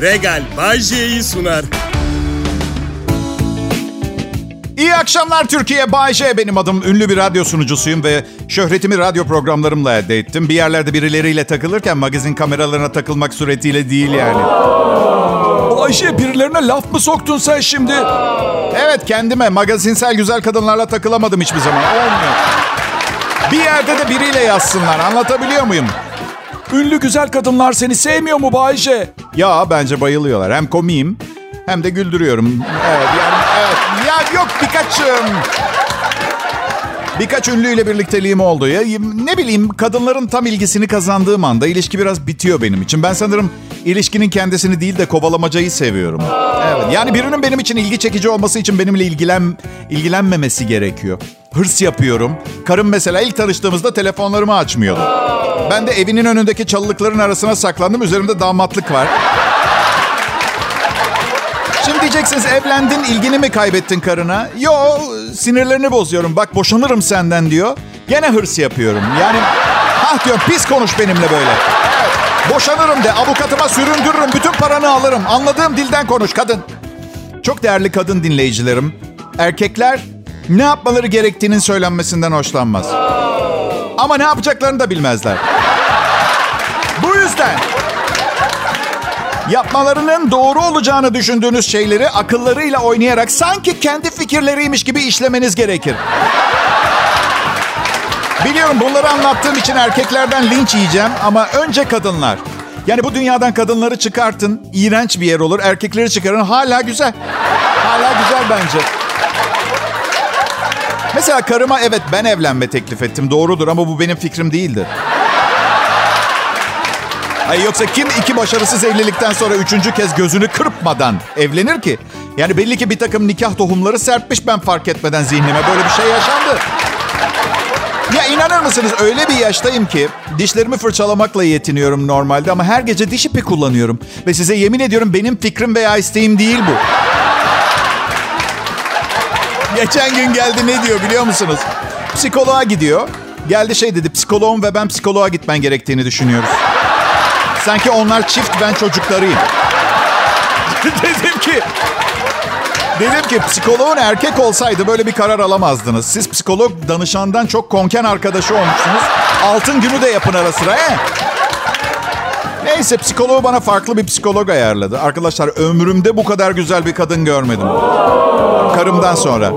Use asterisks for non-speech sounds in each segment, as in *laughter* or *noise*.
Regal Bay J'yi sunar. İyi akşamlar Türkiye. Bay J benim adım. Ünlü bir radyo sunucusuyum ve şöhretimi radyo programlarımla elde ettim. Bir yerlerde birileriyle takılırken magazin kameralarına takılmak suretiyle değil yani. Ayşe birilerine laf mı soktun sen şimdi? Evet kendime magazinsel güzel kadınlarla takılamadım hiçbir zaman. Olmuyor. Bir yerde de biriyle yazsınlar. Anlatabiliyor muyum? Ünlü güzel kadınlar seni sevmiyor mu Bayce? Ya bence bayılıyorlar. Hem komiyim hem de güldürüyorum. Evet yani evet. Ya yok birkaç ım, birkaç ünlüyle birlikteliğim oldu ya. Ne bileyim kadınların tam ilgisini kazandığım anda ilişki biraz bitiyor benim için. Ben sanırım ilişkinin kendisini değil de kovalamacayı seviyorum. Evet. Yani birinin benim için ilgi çekici olması için benimle ilgilen ilgilenmemesi gerekiyor. Hırs yapıyorum. Karım mesela ilk tanıştığımızda telefonlarımı açmıyordu. Ben de evinin önündeki çalılıkların arasına saklandım. Üzerimde damatlık var. Şimdi diyeceksiniz evlendin ilgini mi kaybettin karına? Yo sinirlerini bozuyorum. Bak boşanırım senden diyor. Gene hırs yapıyorum. Yani ha diyor pis konuş benimle böyle. Boşanırım de avukatıma süründürürüm. Bütün paranı alırım. Anladığım dilden konuş kadın. Çok değerli kadın dinleyicilerim. Erkekler ne yapmaları gerektiğinin söylenmesinden hoşlanmaz. Ama ne yapacaklarını da bilmezler. Bu yüzden yapmalarının doğru olacağını düşündüğünüz şeyleri akıllarıyla oynayarak sanki kendi fikirleriymiş gibi işlemeniz gerekir. Biliyorum bunları anlattığım için erkeklerden linç yiyeceğim ama önce kadınlar. Yani bu dünyadan kadınları çıkartın, iğrenç bir yer olur. Erkekleri çıkarın, hala güzel. Hala güzel bence. Mesela karıma evet ben evlenme teklif ettim doğrudur ama bu benim fikrim değildi. Ay yoksa kim iki başarısız evlilikten sonra üçüncü kez gözünü kırpmadan evlenir ki? Yani belli ki bir takım nikah tohumları serpmiş ben fark etmeden zihnime. Böyle bir şey yaşandı. Ya inanır mısınız öyle bir yaştayım ki dişlerimi fırçalamakla yetiniyorum normalde ama her gece diş ipi kullanıyorum. Ve size yemin ediyorum benim fikrim veya isteğim değil bu. Geçen gün geldi ne diyor biliyor musunuz? Psikoloğa gidiyor. Geldi şey dedi psikoloğum ve ben psikoloğa gitmen gerektiğini düşünüyoruz. Sanki onlar çift ben çocuklarıyım. *laughs* dedim ki Dedim ki psikoloğun erkek olsaydı böyle bir karar alamazdınız. Siz psikolog danışandan çok konken arkadaşı olmuşsunuz. Altın günü de yapın ara sıra he. Neyse psikoloğu bana farklı bir psikolog ayarladı. Arkadaşlar ömrümde bu kadar güzel bir kadın görmedim. Karımdan sonra. *laughs*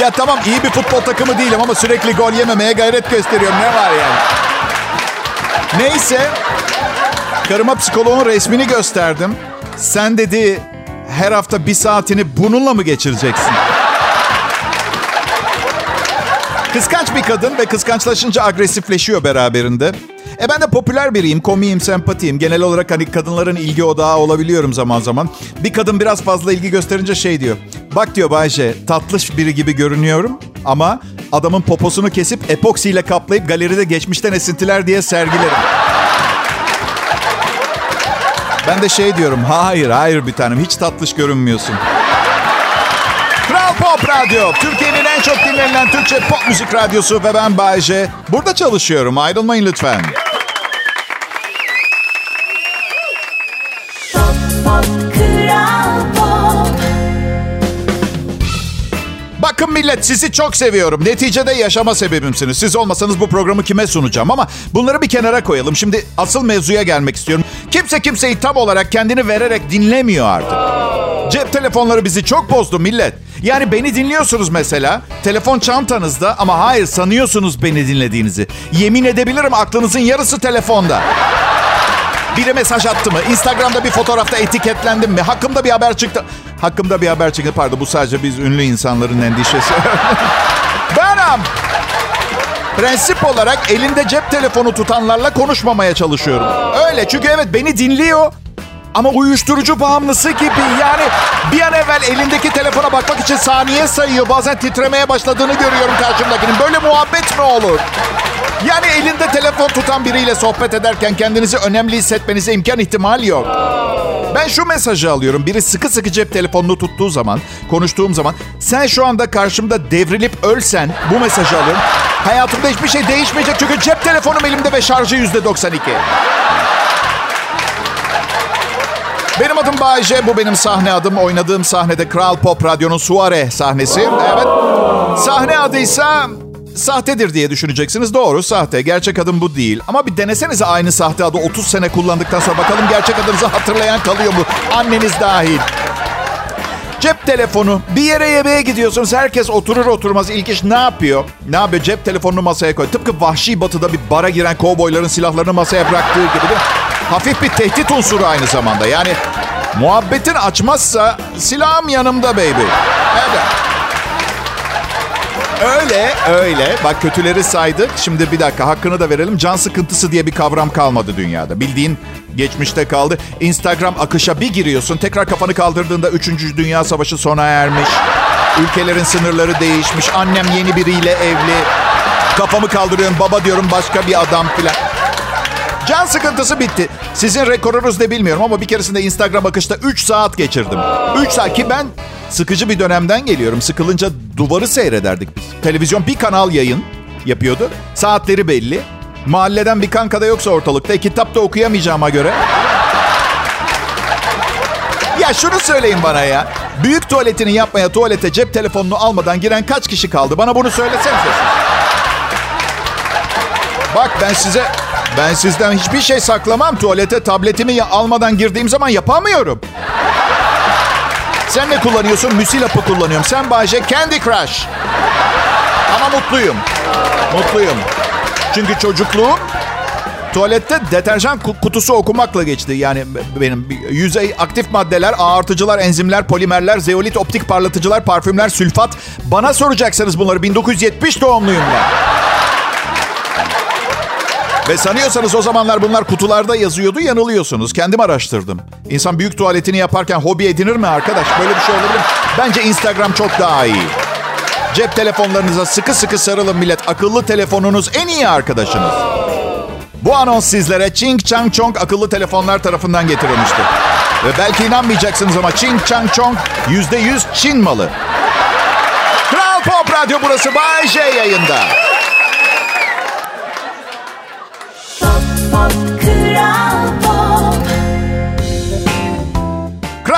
ya tamam iyi bir futbol takımı değilim ama sürekli gol yememeye gayret gösteriyorum. Ne var yani? Neyse. Karıma psikoloğun resmini gösterdim. Sen dedi her hafta bir saatini bununla mı geçireceksin? Kıskanç bir kadın ve kıskançlaşınca agresifleşiyor beraberinde. E ben de popüler biriyim, komiyim, sempatiyim. Genel olarak hani kadınların ilgi odağı olabiliyorum zaman zaman. Bir kadın biraz fazla ilgi gösterince şey diyor. Bak diyor Bayce, tatlış biri gibi görünüyorum ama adamın poposunu kesip epoksiyle kaplayıp galeride geçmişten esintiler diye sergilerim. Ben de şey diyorum, hayır hayır bir tanem hiç tatlış görünmüyorsun. Kral Pop Radyo, Türkiye'nin en çok dinlenilen Türkçe pop müzik radyosu ve ben Bayece. Burada çalışıyorum, ayrılmayın lütfen. Pop, pop, Kral Pop. Bakın millet sizi çok seviyorum. Neticede yaşama sebebimsiniz. Siz olmasanız bu programı kime sunacağım ama bunları bir kenara koyalım. Şimdi asıl mevzuya gelmek istiyorum. Kimse kimseyi tam olarak kendini vererek dinlemiyor artık. Cep telefonları bizi çok bozdu millet. Yani beni dinliyorsunuz mesela. Telefon çantanızda ama hayır sanıyorsunuz beni dinlediğinizi. Yemin edebilirim aklınızın yarısı telefonda. Biri mesaj attı mı? Instagram'da bir fotoğrafta etiketlendim mi? Hakkımda bir haber çıktı. Hakkımda bir haber çıktı. Pardon bu sadece biz ünlü insanların endişesi. *laughs* Benim. Prensip olarak elinde cep telefonu tutanlarla konuşmamaya çalışıyorum. Öyle çünkü evet beni dinliyor. Ama uyuşturucu bağımlısı gibi. Yani bir an evvel elindeki telefona bakmak için saniye sayıyor. Bazen titremeye başladığını görüyorum karşımdakinin. Böyle muhabbet mi olur? Yani elinde telefon tutan biriyle sohbet ederken kendinizi önemli hissetmenize imkan ihtimal yok. Ben şu mesajı alıyorum. Biri sıkı sıkı cep telefonunu tuttuğu zaman, konuştuğum zaman sen şu anda karşımda devrilip ölsen bu mesajı alıyorum. Hayatımda hiçbir şey değişmeyecek çünkü cep telefonum elimde ve şarjı yüzde 92. Benim adım Bayece, bu benim sahne adım. Oynadığım sahnede Kral Pop Radyo'nun Suare sahnesi. Evet. Sahne adıysa sahtedir diye düşüneceksiniz. Doğru, sahte. Gerçek adım bu değil. Ama bir denesenize aynı sahte adı 30 sene kullandıktan sonra bakalım gerçek adınızı hatırlayan kalıyor mu? Anneniz dahil. Cep telefonu. Bir yere yemeğe gidiyorsunuz. Herkes oturur oturmaz ilk iş ne yapıyor? Ne yapıyor? Cep telefonunu masaya koy. Tıpkı vahşi batıda bir bara giren kovboyların silahlarını masaya bıraktığı gibi de hafif bir tehdit unsuru aynı zamanda. Yani muhabbetin açmazsa silahım yanımda baby. Evet. Öyle, öyle. Bak kötüleri saydık. Şimdi bir dakika hakkını da verelim. Can sıkıntısı diye bir kavram kalmadı dünyada. Bildiğin geçmişte kaldı. Instagram akışa bir giriyorsun. Tekrar kafanı kaldırdığında 3. Dünya Savaşı sona ermiş. Ülkelerin sınırları değişmiş. Annem yeni biriyle evli. Kafamı kaldırıyorum. Baba diyorum başka bir adam filan. Can sıkıntısı bitti. Sizin rekorunuz ne bilmiyorum ama bir keresinde Instagram akışta 3 saat geçirdim. 3 saat ki ben sıkıcı bir dönemden geliyorum. Sıkılınca duvarı seyrederdik biz. Televizyon bir kanal yayın yapıyordu. Saatleri belli. Mahalleden bir kanka da yoksa ortalıkta. E, kitap da okuyamayacağıma göre. Ya şunu söyleyin bana ya. Büyük tuvaletini yapmaya tuvalete cep telefonunu almadan giren kaç kişi kaldı? Bana bunu söylesenize. Bak ben size ben sizden hiçbir şey saklamam. Tuvalete tabletimi almadan girdiğim zaman yapamıyorum. Sen ne kullanıyorsun? Müsilap'ı kullanıyorum. Sen Bayce Candy Crush. Ama mutluyum. Mutluyum. Çünkü çocukluğum tuvalette deterjan ku- kutusu okumakla geçti. Yani benim yüzey aktif maddeler, ağartıcılar, enzimler, polimerler, zeolit, optik parlatıcılar, parfümler, sülfat. Bana soracaksınız bunları. 1970 doğumluyum ben. Ve sanıyorsanız o zamanlar bunlar kutularda yazıyordu, yanılıyorsunuz. Kendim araştırdım. İnsan büyük tuvaletini yaparken hobi edinir mi arkadaş? Böyle bir şey olabilir mi? Bence Instagram çok daha iyi. Cep telefonlarınıza sıkı sıkı sarılın millet. Akıllı telefonunuz en iyi arkadaşınız. Bu anons sizlere Ching Chang Chong akıllı telefonlar tarafından getirilmiştir. Ve belki inanmayacaksınız ama Ching Chang Chong %100 Çin malı. Kral Pop Radyo burası Bay J yayında.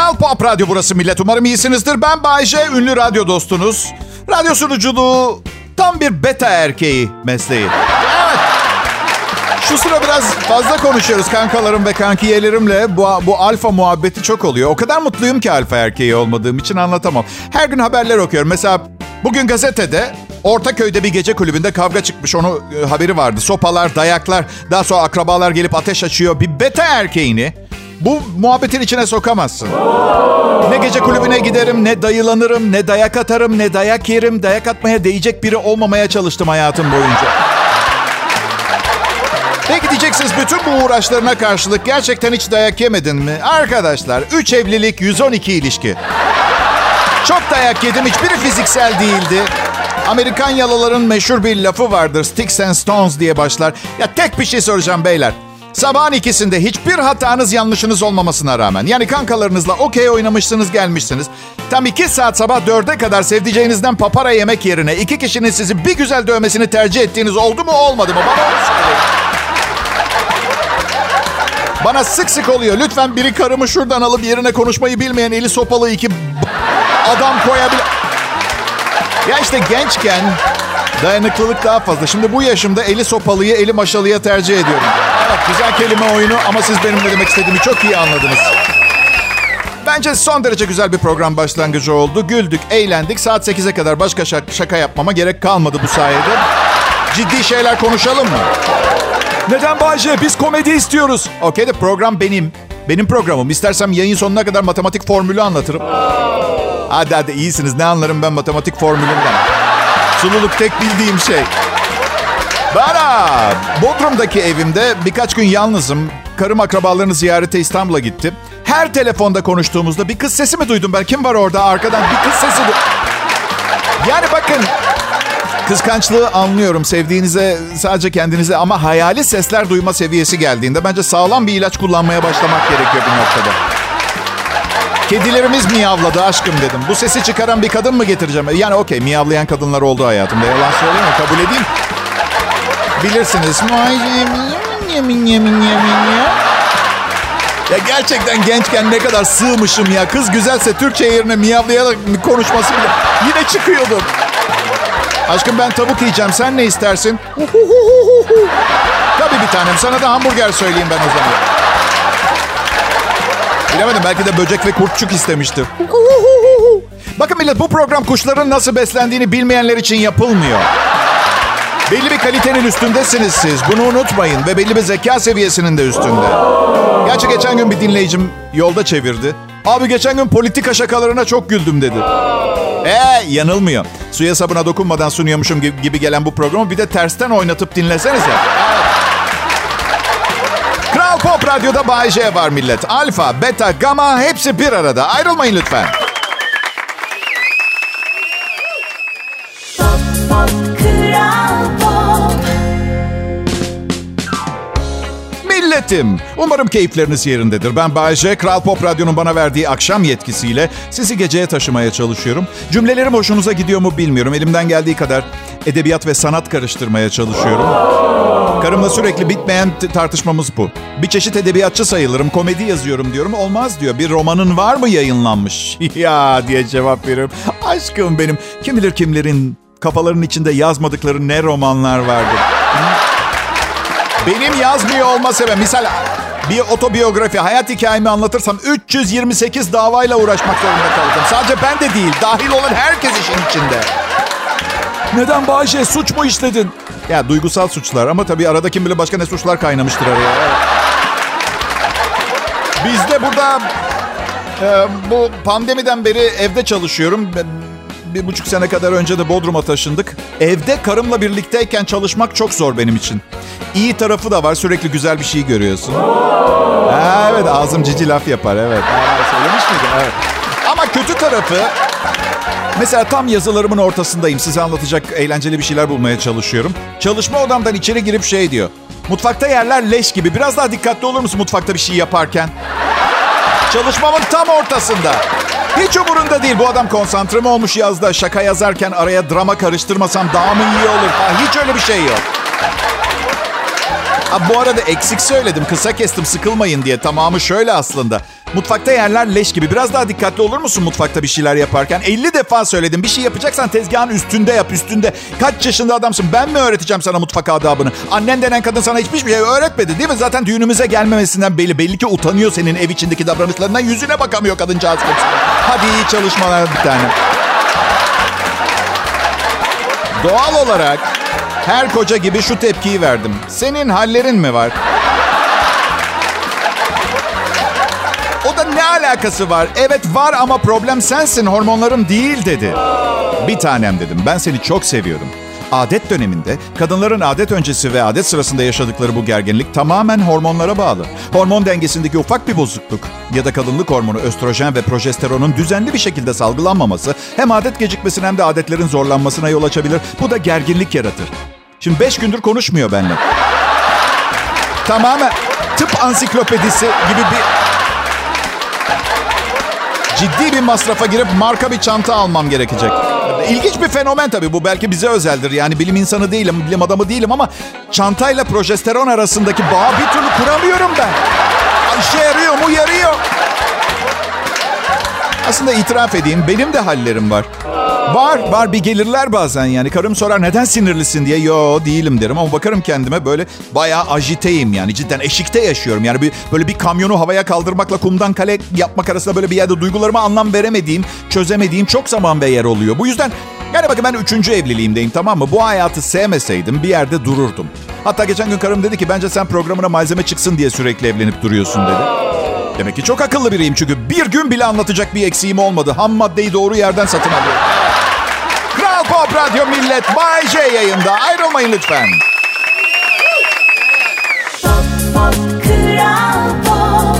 Kral Pop Radyo burası millet. Umarım iyisinizdir. Ben Bayce, ünlü radyo dostunuz. Radyo sunuculuğu tam bir beta erkeği mesleği. Evet. Şu sıra biraz fazla konuşuyoruz kankalarım ve kankiyelerimle. Bu, bu alfa muhabbeti çok oluyor. O kadar mutluyum ki alfa erkeği olmadığım için anlatamam. Her gün haberler okuyorum. Mesela bugün gazetede Ortaköy'de bir gece kulübünde kavga çıkmış. Onu e, haberi vardı. Sopalar, dayaklar. Daha sonra akrabalar gelip ateş açıyor. Bir beta erkeğini bu muhabbetin içine sokamazsın. Ne gece kulübüne giderim, ne dayılanırım, ne dayak atarım, ne dayak yerim. Dayak atmaya değecek biri olmamaya çalıştım hayatım boyunca. Peki diyeceksiniz bütün bu uğraşlarına karşılık gerçekten hiç dayak yemedin mi? Arkadaşlar 3 evlilik 112 ilişki. Çok dayak yedim hiçbiri fiziksel değildi. Amerikan yalıların meşhur bir lafı vardır. Sticks and Stones diye başlar. Ya tek bir şey soracağım beyler. Sabahın ikisinde hiçbir hatanız yanlışınız olmamasına rağmen. Yani kankalarınızla okey oynamışsınız gelmişsiniz. Tam iki saat sabah dörde kadar sevdiceğinizden papara yemek yerine iki kişinin sizi bir güzel dövmesini tercih ettiğiniz oldu mu olmadı mı? Bana. Bana sık sık oluyor. Lütfen biri karımı şuradan alıp yerine konuşmayı bilmeyen eli sopalı iki adam koyabilir. Ya işte gençken dayanıklılık daha fazla. Şimdi bu yaşımda eli sopalıyı eli maşalıya tercih ediyorum. Güzel kelime oyunu ama siz benim ne demek istediğimi çok iyi anladınız. Bence son derece güzel bir program başlangıcı oldu. Güldük, eğlendik. Saat 8'e kadar başka şak- şaka yapmama gerek kalmadı bu sayede. Ciddi şeyler konuşalım mı? Neden Bayce? Biz komedi istiyoruz. Okey de program benim. Benim programım. İstersem yayın sonuna kadar matematik formülü anlatırım. Hadi hadi iyisiniz. Ne anlarım ben matematik formülünden. Sululuk tek bildiğim şey. Bana Bodrum'daki evimde birkaç gün yalnızım. Karım akrabalarını ziyarete İstanbul'a gitti. Her telefonda konuştuğumuzda bir kız sesi mi duydum ben? Kim var orada arkadan? Bir kız sesi du- Yani bakın Kıskançlığı anlıyorum. Sevdiğinize sadece kendinize ama hayali sesler duyma seviyesi geldiğinde bence sağlam bir ilaç kullanmaya başlamak gerekiyor bir noktada. Kedilerimiz miyavladı aşkım dedim. Bu sesi çıkaran bir kadın mı getireceğim? Yani okey miyavlayan kadınlar oldu hayatımda. Yalan söyleme kabul edeyim. Bilirsiniz. Yemin yemin yemin ya. Ya gerçekten gençken ne kadar sığmışım ya. Kız güzelse Türkçe yerine miyavlayarak konuşması bile yine çıkıyordum. Aşkım ben tavuk yiyeceğim. Sen ne istersin? Tabii bir tanem. Sana da hamburger söyleyeyim ben o zaman. Bilemedim. Belki de böcek ve kurtçuk istemiştir. Bakın millet bu program kuşların nasıl beslendiğini bilmeyenler için yapılmıyor. Belli bir kalitenin üstündesiniz siz. Bunu unutmayın. Ve belli bir zeka seviyesinin de üstünde. Gerçi geçen gün bir dinleyicim yolda çevirdi. Abi geçen gün politika şakalarına çok güldüm dedi. Ee yanılmıyor. Suya sabuna dokunmadan sunuyormuşum gibi gelen bu programı bir de tersten oynatıp dinlesenize. Kral Pop Radyo'da Bay J var millet. Alfa, beta, gamma hepsi bir arada. Ayrılmayın lütfen. Milletim, umarım keyifleriniz yerindedir. Ben Bayece, Kral Pop Radyo'nun bana verdiği akşam yetkisiyle sizi geceye taşımaya çalışıyorum. Cümlelerim hoşunuza gidiyor mu bilmiyorum. Elimden geldiği kadar edebiyat ve sanat karıştırmaya çalışıyorum. Karımla sürekli bitmeyen tartışmamız bu. Bir çeşit edebiyatçı sayılırım, komedi yazıyorum diyorum. Olmaz diyor. Bir romanın var mı yayınlanmış? *laughs* ya diye cevap veriyorum. Aşkım benim, kim bilir kimlerin kafalarının içinde yazmadıkları ne romanlar vardır. Benim yazmıyor olma sebebim. Misal bir otobiyografi, hayat hikayemi anlatırsam 328 davayla uğraşmak zorunda kalırım. Sadece ben de değil, dahil olan herkes işin içinde. Neden Bayşe suç mu işledin? Ya duygusal suçlar ama tabii arada kim bilir başka ne suçlar kaynamıştır araya. Biz de burada e, bu pandemiden beri evde çalışıyorum. Bir buçuk sene kadar önce de Bodrum'a taşındık. Evde karımla birlikteyken çalışmak çok zor benim için. İyi tarafı da var. Sürekli güzel bir şey görüyorsun. Evet ağzım cici laf yapar evet. Ha, söylemiş miydim? Evet. Ama kötü tarafı Mesela tam yazılarımın ortasındayım. Size anlatacak eğlenceli bir şeyler bulmaya çalışıyorum. Çalışma odamdan içeri girip şey diyor. Mutfakta yerler leş gibi. Biraz daha dikkatli olur musun mutfakta bir şey yaparken? Çalışmamın tam ortasında. Hiç umurunda değil. Bu adam konsantre mi olmuş yazda? Şaka yazarken araya drama karıştırmasam daha mı iyi olur? Ha, hiç öyle bir şey yok. Ha, bu arada eksik söyledim. Kısa kestim sıkılmayın diye. Tamamı şöyle aslında. Mutfakta yerler leş gibi. Biraz daha dikkatli olur musun mutfakta bir şeyler yaparken? 50 defa söyledim. Bir şey yapacaksan tezgahın üstünde yap, üstünde. Kaç yaşında adamsın? Ben mi öğreteceğim sana mutfak adabını? Annen denen kadın sana hiçbir şey öğretmedi değil mi? Zaten düğünümüze gelmemesinden belli. Belli ki utanıyor senin ev içindeki davranışlarından. Yüzüne bakamıyor kadıncağız. Hadi iyi çalışmalar bir tane. Doğal olarak her koca gibi şu tepkiyi verdim. Senin hallerin mi var? O da ne alakası var? Evet var ama problem sensin, hormonların değil dedi. Bir tanem dedim. Ben seni çok seviyorum. Adet döneminde kadınların adet öncesi ve adet sırasında yaşadıkları bu gerginlik tamamen hormonlara bağlı. Hormon dengesindeki ufak bir bozukluk ya da kadınlık hormonu östrojen ve progesteronun düzenli bir şekilde salgılanmaması hem adet gecikmesine hem de adetlerin zorlanmasına yol açabilir. Bu da gerginlik yaratır. Şimdi beş gündür konuşmuyor benimle. Tamamen tıp ansiklopedisi gibi bir ciddi bir masrafa girip marka bir çanta almam gerekecek. İlginç bir fenomen tabii bu. Belki bize özeldir. Yani bilim insanı değilim, bilim adamı değilim ama çantayla progesteron arasındaki bağı bir türlü kuramıyorum ben. İşe yarıyor mu? Yarıyor. Aslında itiraf edeyim benim de hallerim var. Var var bir gelirler bazen yani. Karım sorar neden sinirlisin diye. Yo değilim derim ama bakarım kendime böyle bayağı ajiteyim yani. Cidden eşikte yaşıyorum. Yani bir, böyle bir kamyonu havaya kaldırmakla kumdan kale yapmak arasında böyle bir yerde duygularıma anlam veremediğim, çözemediğim çok zaman ve yer oluyor. Bu yüzden yani bakın ben üçüncü evliliğimdeyim tamam mı? Bu hayatı sevmeseydim bir yerde dururdum. Hatta geçen gün karım dedi ki bence sen programına malzeme çıksın diye sürekli evlenip duruyorsun dedi. Demek ki çok akıllı biriyim çünkü bir gün bile anlatacak bir eksiğim olmadı. Ham maddeyi doğru yerden satın alıyorum. Pop Radyo Millet Bay J yayında. Ayrılmayın lütfen. Pop, pop, Kral Pop.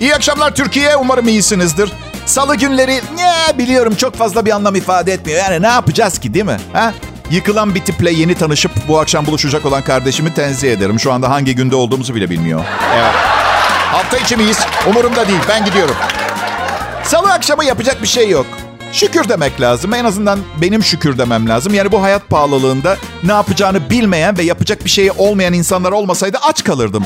İyi akşamlar Türkiye. Umarım iyisinizdir. Salı günleri ne biliyorum çok fazla bir anlam ifade etmiyor. Yani ne yapacağız ki değil mi? Ha? Yıkılan bir tiple yeni tanışıp bu akşam buluşacak olan kardeşimi tenzih ederim. Şu anda hangi günde olduğumuzu bile bilmiyor. Evet. Hafta içi miyiz? Umurumda değil. Ben gidiyorum. Salı akşamı yapacak bir şey yok. Şükür demek lazım. En azından benim şükür demem lazım. Yani bu hayat pahalılığında ne yapacağını bilmeyen ve yapacak bir şeyi olmayan insanlar olmasaydı aç kalırdım.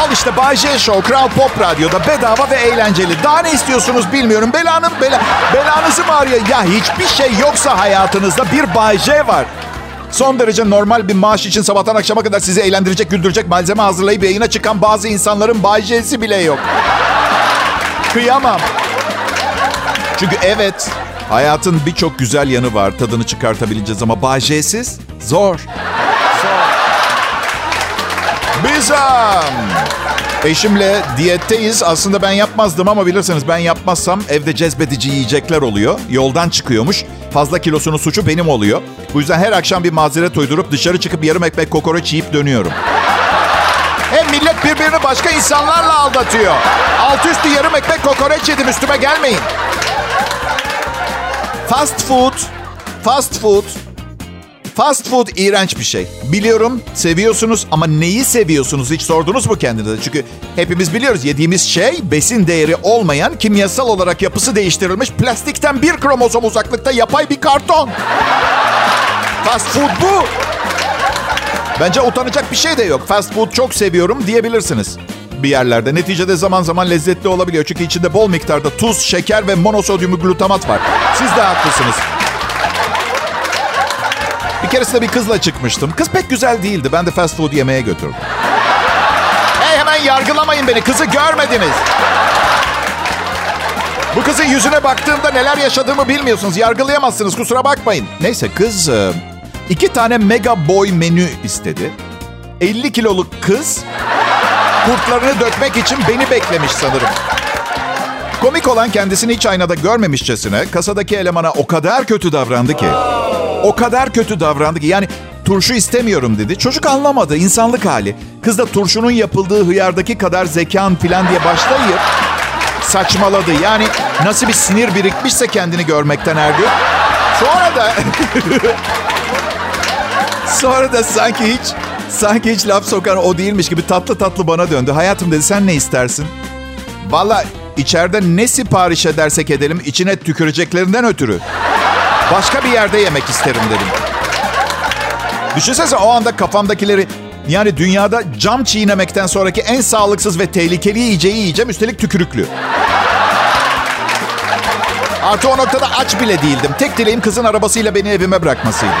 Al işte Bay J Show Kral Pop Radyo'da bedava ve eğlenceli. Daha ne istiyorsunuz bilmiyorum. Belanın bela, belanızı mı arıyor? Ya hiçbir şey yoksa hayatınızda bir Bay J var. Son derece normal bir maaş için sabahtan akşama kadar sizi eğlendirecek, güldürecek malzeme hazırlayıp yayına çıkan bazı insanların Bay J'si bile yok. Kıyamam. Çünkü evet, hayatın birçok güzel yanı var. Tadını çıkartabileceğiz ama Bay J'siz zor. Biz um, eşimle diyetteyiz. Aslında ben yapmazdım ama bilirseniz ben yapmazsam evde cezbedici yiyecekler oluyor. Yoldan çıkıyormuş. Fazla kilosunun suçu benim oluyor. Bu yüzden her akşam bir mazeret uydurup dışarı çıkıp yarım ekmek kokoreç yiyip dönüyorum. Hem millet birbirini başka insanlarla aldatıyor. Alt üstü yarım ekmek kokoreç yedim üstüme gelmeyin. Fast food, fast food Fast food iğrenç bir şey. Biliyorum seviyorsunuz ama neyi seviyorsunuz hiç sordunuz mu kendinize? Çünkü hepimiz biliyoruz yediğimiz şey besin değeri olmayan kimyasal olarak yapısı değiştirilmiş plastikten bir kromozom uzaklıkta yapay bir karton. Fast food bu. Bence utanacak bir şey de yok. Fast food çok seviyorum diyebilirsiniz bir yerlerde. Neticede zaman zaman lezzetli olabiliyor. Çünkü içinde bol miktarda tuz, şeker ve monosodyum glutamat var. Siz de haklısınız. Bir keresinde bir kızla çıkmıştım. Kız pek güzel değildi. Ben de fast food yemeye götürdüm. Hey hemen yargılamayın beni. Kızı görmediniz. Bu kızın yüzüne baktığımda neler yaşadığımı bilmiyorsunuz. Yargılayamazsınız kusura bakmayın. Neyse kız e, iki tane mega boy menü istedi. 50 kiloluk kız kurtlarını dökmek için beni beklemiş sanırım. Komik olan kendisini hiç aynada görmemişçesine kasadaki elemana o kadar kötü davrandı ki. O kadar kötü davrandı ki yani turşu istemiyorum dedi. Çocuk anlamadı insanlık hali. Kız da turşunun yapıldığı hıyardaki kadar zekan filan diye başlayıp saçmaladı. Yani nasıl bir sinir birikmişse kendini görmekten her gün. Sonra da *laughs* sonra da sanki hiç sanki hiç laf sokan o değilmiş gibi tatlı tatlı bana döndü. Hayatım dedi sen ne istersin? Valla içeride ne sipariş edersek edelim içine tüküreceklerinden ötürü. Başka bir yerde yemek isterim dedim. Düşünsene o anda kafamdakileri yani dünyada cam çiğnemekten sonraki en sağlıksız ve tehlikeli yiyeceği yiyeceğim. Üstelik tükürüklü. Artı o noktada aç bile değildim. Tek dileğim kızın arabasıyla beni evime bırakmasıydı.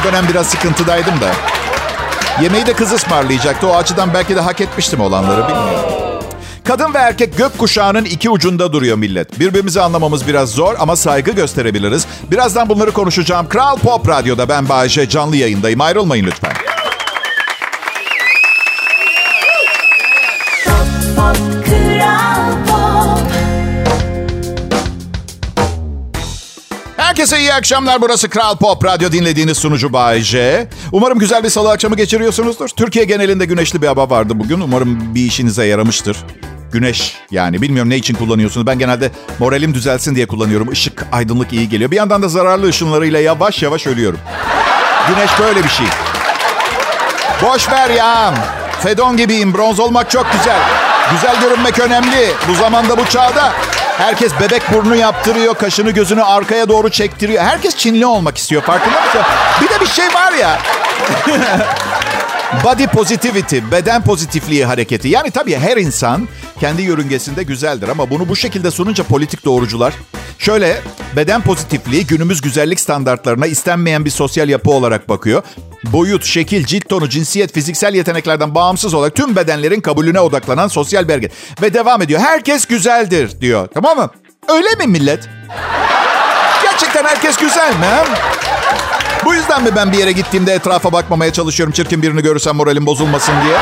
O dönem biraz sıkıntıdaydım da. Yemeği de kız ısmarlayacaktı. O açıdan belki de hak etmiştim olanları bilmiyorum. Kadın ve erkek gök kuşağının iki ucunda duruyor millet. Birbirimizi anlamamız biraz zor ama saygı gösterebiliriz. Birazdan bunları konuşacağım. Kral Pop Radyo'da ben Bayece canlı yayındayım. Ayrılmayın lütfen. Herkese iyi akşamlar. Burası Kral Pop Radyo dinlediğiniz sunucu Bay J. Umarım güzel bir salı akşamı geçiriyorsunuzdur. Türkiye genelinde güneşli bir hava vardı bugün. Umarım bir işinize yaramıştır. Güneş yani bilmiyorum ne için kullanıyorsunuz. Ben genelde moralim düzelsin diye kullanıyorum. Işık, aydınlık iyi geliyor. Bir yandan da zararlı ışınlarıyla yavaş yavaş ölüyorum. Güneş böyle bir şey. Boş ver ya. Fedon gibiyim. Bronz olmak çok güzel. Güzel görünmek önemli. Bu zamanda bu çağda herkes bebek burnu yaptırıyor. Kaşını gözünü arkaya doğru çektiriyor. Herkes Çinli olmak istiyor. Farkında mısın? Bir de bir şey var ya. *laughs* Body positivity, beden pozitifliği hareketi. Yani tabii her insan kendi yörüngesinde güzeldir ama bunu bu şekilde sununca politik doğrucular şöyle beden pozitifliği günümüz güzellik standartlarına istenmeyen bir sosyal yapı olarak bakıyor. Boyut, şekil, cilt tonu, cinsiyet, fiziksel yeteneklerden bağımsız olarak tüm bedenlerin kabulüne odaklanan sosyal belge. Ve devam ediyor. Herkes güzeldir diyor. Tamam mı? Öyle mi millet? Gerçekten herkes güzel mi? ha? Bu yüzden mi ben bir yere gittiğimde etrafa bakmamaya çalışıyorum çirkin birini görürsem moralim bozulmasın diye?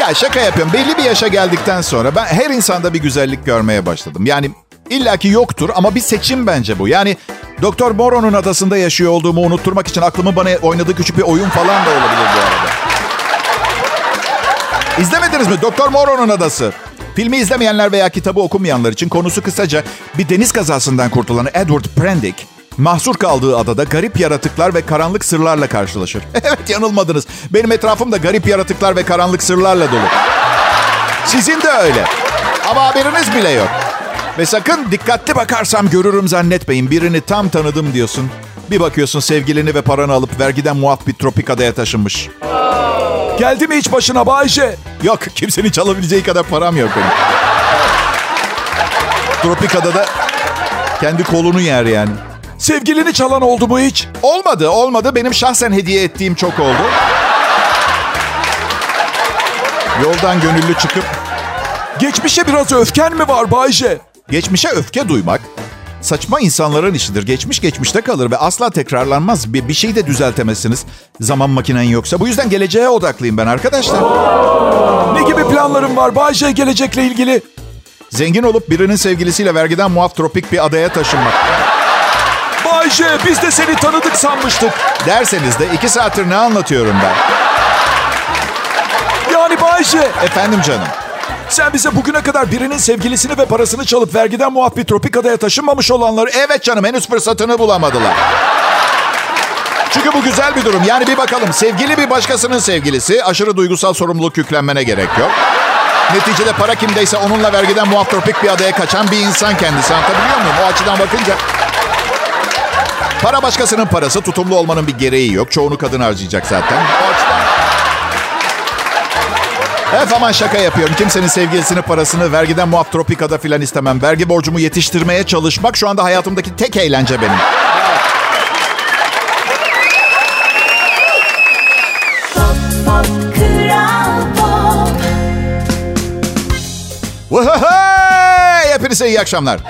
Ya şaka yapıyorum. Belli bir yaşa geldikten sonra ben her insanda bir güzellik görmeye başladım. Yani illaki yoktur ama bir seçim bence bu. Yani Doktor Moro'nun adasında yaşıyor olduğumu unutturmak için aklımın bana oynadığı küçük bir oyun falan da olabilir bu arada. İzlemediniz mi? Doktor Moro'nun adası. Filmi izlemeyenler veya kitabı okumayanlar için konusu kısaca bir deniz kazasından kurtulan Edward Prendick mahsur kaldığı adada garip yaratıklar ve karanlık sırlarla karşılaşır. *laughs* evet yanılmadınız. Benim etrafım da garip yaratıklar ve karanlık sırlarla dolu. Sizin de öyle. Ama haberiniz bile yok. Ve sakın dikkatli bakarsam görürüm zannetmeyin. Birini tam tanıdım diyorsun. Bir bakıyorsun sevgilini ve paranı alıp vergiden muaf bir tropik adaya taşınmış. Geldi mi hiç başına Bayce? Yok kimsenin çalabileceği kadar param yok benim. Tropika'da da kendi kolunu yer yani. Sevgilini çalan oldu mu hiç? Olmadı, olmadı. Benim şahsen hediye ettiğim çok oldu. Yoldan gönüllü çıkıp Geçmişe biraz öfken mi var Bayce? Geçmişe öfke duymak saçma insanların işidir. Geçmiş geçmişte kalır ve asla tekrarlanmaz. Bir, bir şeyi de düzeltemezsiniz. Zaman makinen yoksa. Bu yüzden geleceğe odaklıyım ben arkadaşlar. Ne gibi planların var Bayce gelecekle ilgili? Zengin olup birinin sevgilisiyle vergiden muaf tropik bir adaya taşınmak. Bayce biz de seni tanıdık sanmıştık. Derseniz de iki saattir ne anlatıyorum ben? Yani Bayce Efendim canım. Sen bize bugüne kadar birinin sevgilisini ve parasını çalıp vergiden muaf bir tropik adaya taşınmamış olanları... Evet canım henüz fırsatını bulamadılar. Çünkü bu güzel bir durum. Yani bir bakalım sevgili bir başkasının sevgilisi. Aşırı duygusal sorumluluk yüklenmene gerek yok. Neticede para kimdeyse onunla vergiden muaf tropik bir adaya kaçan bir insan kendisi. Anlatabiliyor muyum? O açıdan bakınca... Para başkasının parası. Tutumlu olmanın bir gereği yok. Çoğunu kadın harcayacak zaten. O açıdan... Evet aman şaka yapıyorum. Kimsenin sevgilisinin parasını vergiden muaf tropikada filan istemem. Vergi borcumu yetiştirmeye çalışmak şu anda hayatımdaki tek eğlence benim. Pop pop pop. Hepinize iyi akşamlar.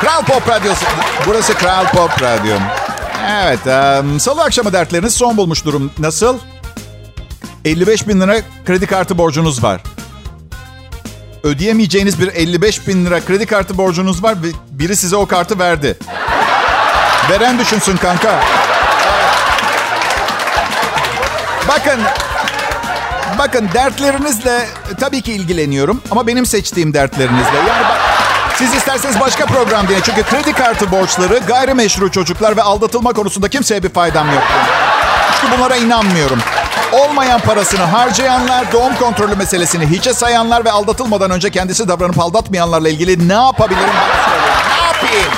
Kral Pop Radyosu. Burası Kral Pop Radyo. Evet, em, salı akşamı dertleriniz son bulmuş durum. Nasıl? 55 bin lira kredi kartı borcunuz var. Ödeyemeyeceğiniz bir 55 bin lira kredi kartı borcunuz var biri size o kartı verdi. Veren düşünsün kanka. Bakın, bakın dertlerinizle tabii ki ilgileniyorum ama benim seçtiğim dertlerinizle. Yani bak, siz isterseniz başka program dinleyin. Çünkü kredi kartı borçları, gayrimeşru çocuklar ve aldatılma konusunda kimseye bir faydam yok. Çünkü bunlara inanmıyorum. Olmayan parasını harcayanlar, doğum kontrolü meselesini hiçe sayanlar ve aldatılmadan önce kendisi davranıp aldatmayanlarla ilgili ne yapabilirim. Ne yapayım?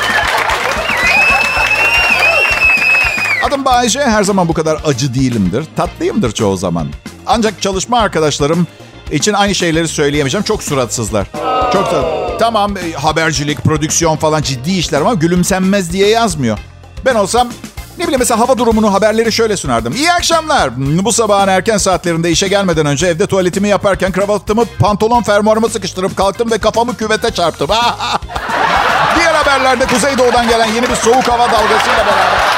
Adım Bayece. Her zaman bu kadar acı değilimdir. Tatlıyımdır çoğu zaman. Ancak çalışma arkadaşlarım için aynı şeyleri söyleyemeyeceğim. Çok suratsızlar. Çok da tamam e, habercilik, prodüksiyon falan ciddi işler ama gülümsenmez diye yazmıyor. Ben olsam ne bileyim mesela hava durumunu haberleri şöyle sunardım. İyi akşamlar. Bu sabahın erken saatlerinde işe gelmeden önce evde tuvaletimi yaparken kravatımı pantolon fermuarıma sıkıştırıp kalktım ve kafamı küvete çarptım. *laughs* Diğer haberlerde Kuzeydoğu'dan gelen yeni bir soğuk hava dalgasıyla beraber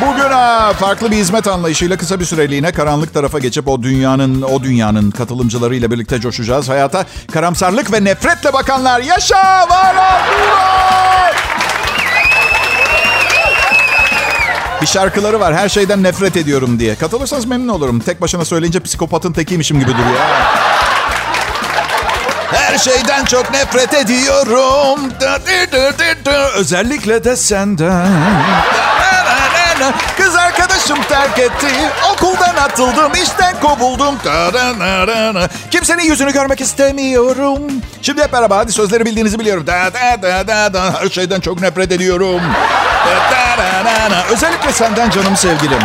Bugün ha, farklı bir hizmet anlayışıyla kısa bir süreliğine karanlık tarafa geçip o dünyanın o dünyanın katılımcılarıyla birlikte coşacağız. Hayata karamsarlık ve nefretle bakanlar yaşa var Bir şarkıları var. Her şeyden nefret ediyorum diye. Katılırsanız memnun olurum. Tek başına söyleyince psikopatın tekiymişim gibi duruyor. Her şeyden çok nefret ediyorum. Özellikle de senden. Kız arkadaşım terk etti. Okuldan atıldım, işten kovuldum. Kimsenin yüzünü görmek istemiyorum. Şimdi hep beraber hadi sözleri bildiğinizi biliyorum. Her şeyden çok nefret ediyorum. Özellikle senden canım sevgilim.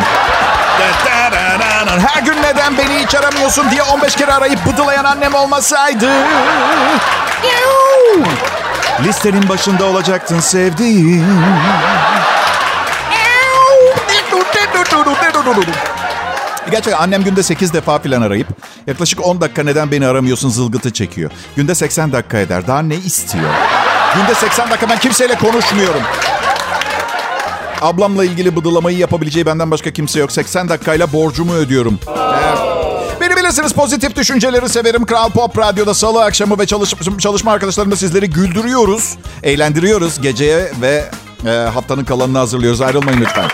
Her gün neden beni hiç aramıyorsun diye 15 kere arayıp bıdılayan annem olmasaydı. Listenin başında olacaktın sevdiğim. Gerçekten annem günde 8 defa falan arayıp yaklaşık 10 dakika neden beni aramıyorsun zılgıtı çekiyor. Günde 80 dakika eder. Daha ne istiyor? Günde 80 dakika ben kimseyle konuşmuyorum. Ablamla ilgili bıdılamayı yapabileceği benden başka kimse yok. 80 dakikayla borcumu ödüyorum. Evet. Beni bilirsiniz pozitif düşünceleri severim. Kral Pop Radyo'da salı akşamı ve çalış çalışma arkadaşlarımla sizleri güldürüyoruz. Eğlendiriyoruz. Geceye ve e, haftanın kalanını hazırlıyoruz. Ayrılmayın lütfen.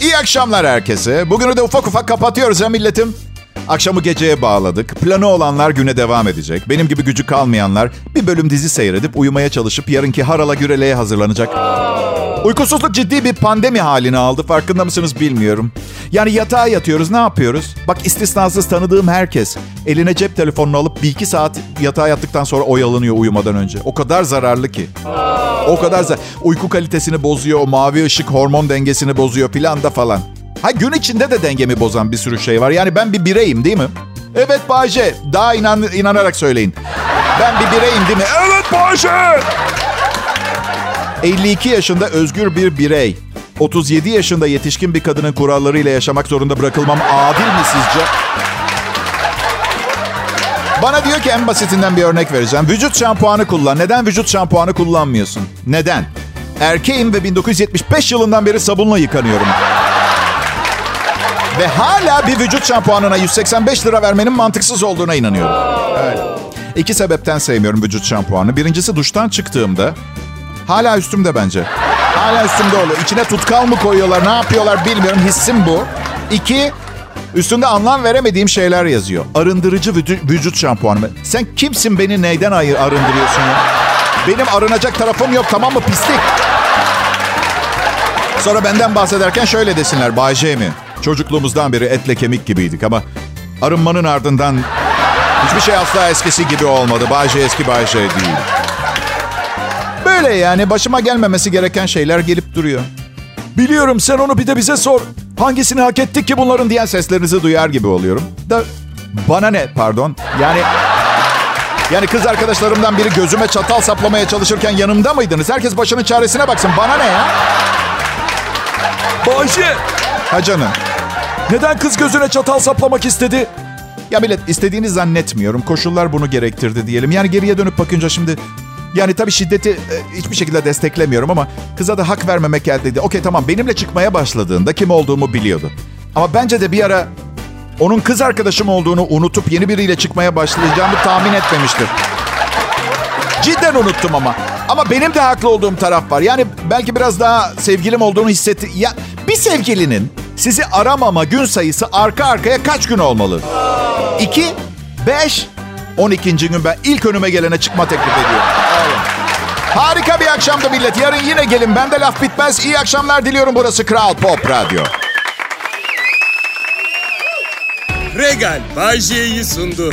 İyi akşamlar herkese. Bugünü de ufak ufak kapatıyoruz ha milletim. Akşamı geceye bağladık. Planı olanlar güne devam edecek. Benim gibi gücü kalmayanlar bir bölüm dizi seyredip uyumaya çalışıp yarınki harala güreleye hazırlanacak. Uykusuzluk ciddi bir pandemi halini aldı. Farkında mısınız bilmiyorum. Yani yatağa yatıyoruz ne yapıyoruz? Bak istisnasız tanıdığım herkes eline cep telefonunu alıp bir iki saat yatağa yattıktan sonra oyalanıyor uyumadan önce. O kadar zararlı ki. O kadar zar Uyku kalitesini bozuyor, o mavi ışık hormon dengesini bozuyor filan da falan. Ha gün içinde de dengemi bozan bir sürü şey var. Yani ben bir bireyim değil mi? Evet Bayce. Daha inan, inanarak söyleyin. Ben bir bireyim değil mi? Evet Bayce. 52 yaşında özgür bir birey. 37 yaşında yetişkin bir kadının kurallarıyla yaşamak zorunda bırakılmam adil mi sizce? Bana diyor ki en basitinden bir örnek vereceğim. Vücut şampuanı kullan. Neden vücut şampuanı kullanmıyorsun? Neden? Erkeğim ve 1975 yılından beri sabunla yıkanıyorum. Ve hala bir vücut şampuanına 185 lira vermenin mantıksız olduğuna inanıyorum. Evet. İki sebepten sevmiyorum vücut şampuanı. Birincisi duştan çıktığımda hala üstümde bence. Hala üstümde oluyor. İçine tutkal mı koyuyorlar, ne yapıyorlar bilmiyorum. Hissim bu. İki, üstünde anlam veremediğim şeyler yazıyor. Arındırıcı vücut, şampuanı. Sen kimsin beni neyden arındırıyorsun ya? Benim arınacak tarafım yok tamam mı pislik? Sonra benden bahsederken şöyle desinler. Bay J mi? Çocukluğumuzdan beri etle kemik gibiydik ama arınmanın ardından hiçbir şey asla eskisi gibi olmadı. Bay J eski Bay J değil. Böyle yani başıma gelmemesi gereken şeyler gelip duruyor. Biliyorum sen onu bir de bize sor. Hangisini hak ettik ki bunların diye. Diyen seslerinizi duyar gibi oluyorum. Da bana ne pardon? Yani yani kız arkadaşlarımdan biri gözüme çatal saplamaya çalışırken yanımda mıydınız? Herkes başının çaresine baksın. Bana ne ya? Bayşe Ha canım. Neden kız gözüne çatal saplamak istedi? Ya millet istediğini zannetmiyorum. Koşullar bunu gerektirdi diyelim. Yani geriye dönüp bakınca şimdi... Yani tabii şiddeti e, hiçbir şekilde desteklemiyorum ama kıza da hak vermemek eldeydi. Okey tamam benimle çıkmaya başladığında kim olduğumu biliyordu. Ama bence de bir ara onun kız arkadaşım olduğunu unutup yeni biriyle çıkmaya başlayacağımı tahmin etmemiştir. Cidden unuttum ama. Ama benim de haklı olduğum taraf var. Yani belki biraz daha sevgilim olduğunu hissetti. Ya bir sevgilinin sizi aramama gün sayısı arka arkaya kaç gün olmalı? 2, 5, 12. gün ben ilk önüme gelene çıkma teklif ediyorum. Harika bir akşamdı millet. Yarın yine gelin. Bende laf bitmez. İyi akşamlar diliyorum. Burası Kral Pop Radyo. Regal Bay sundu.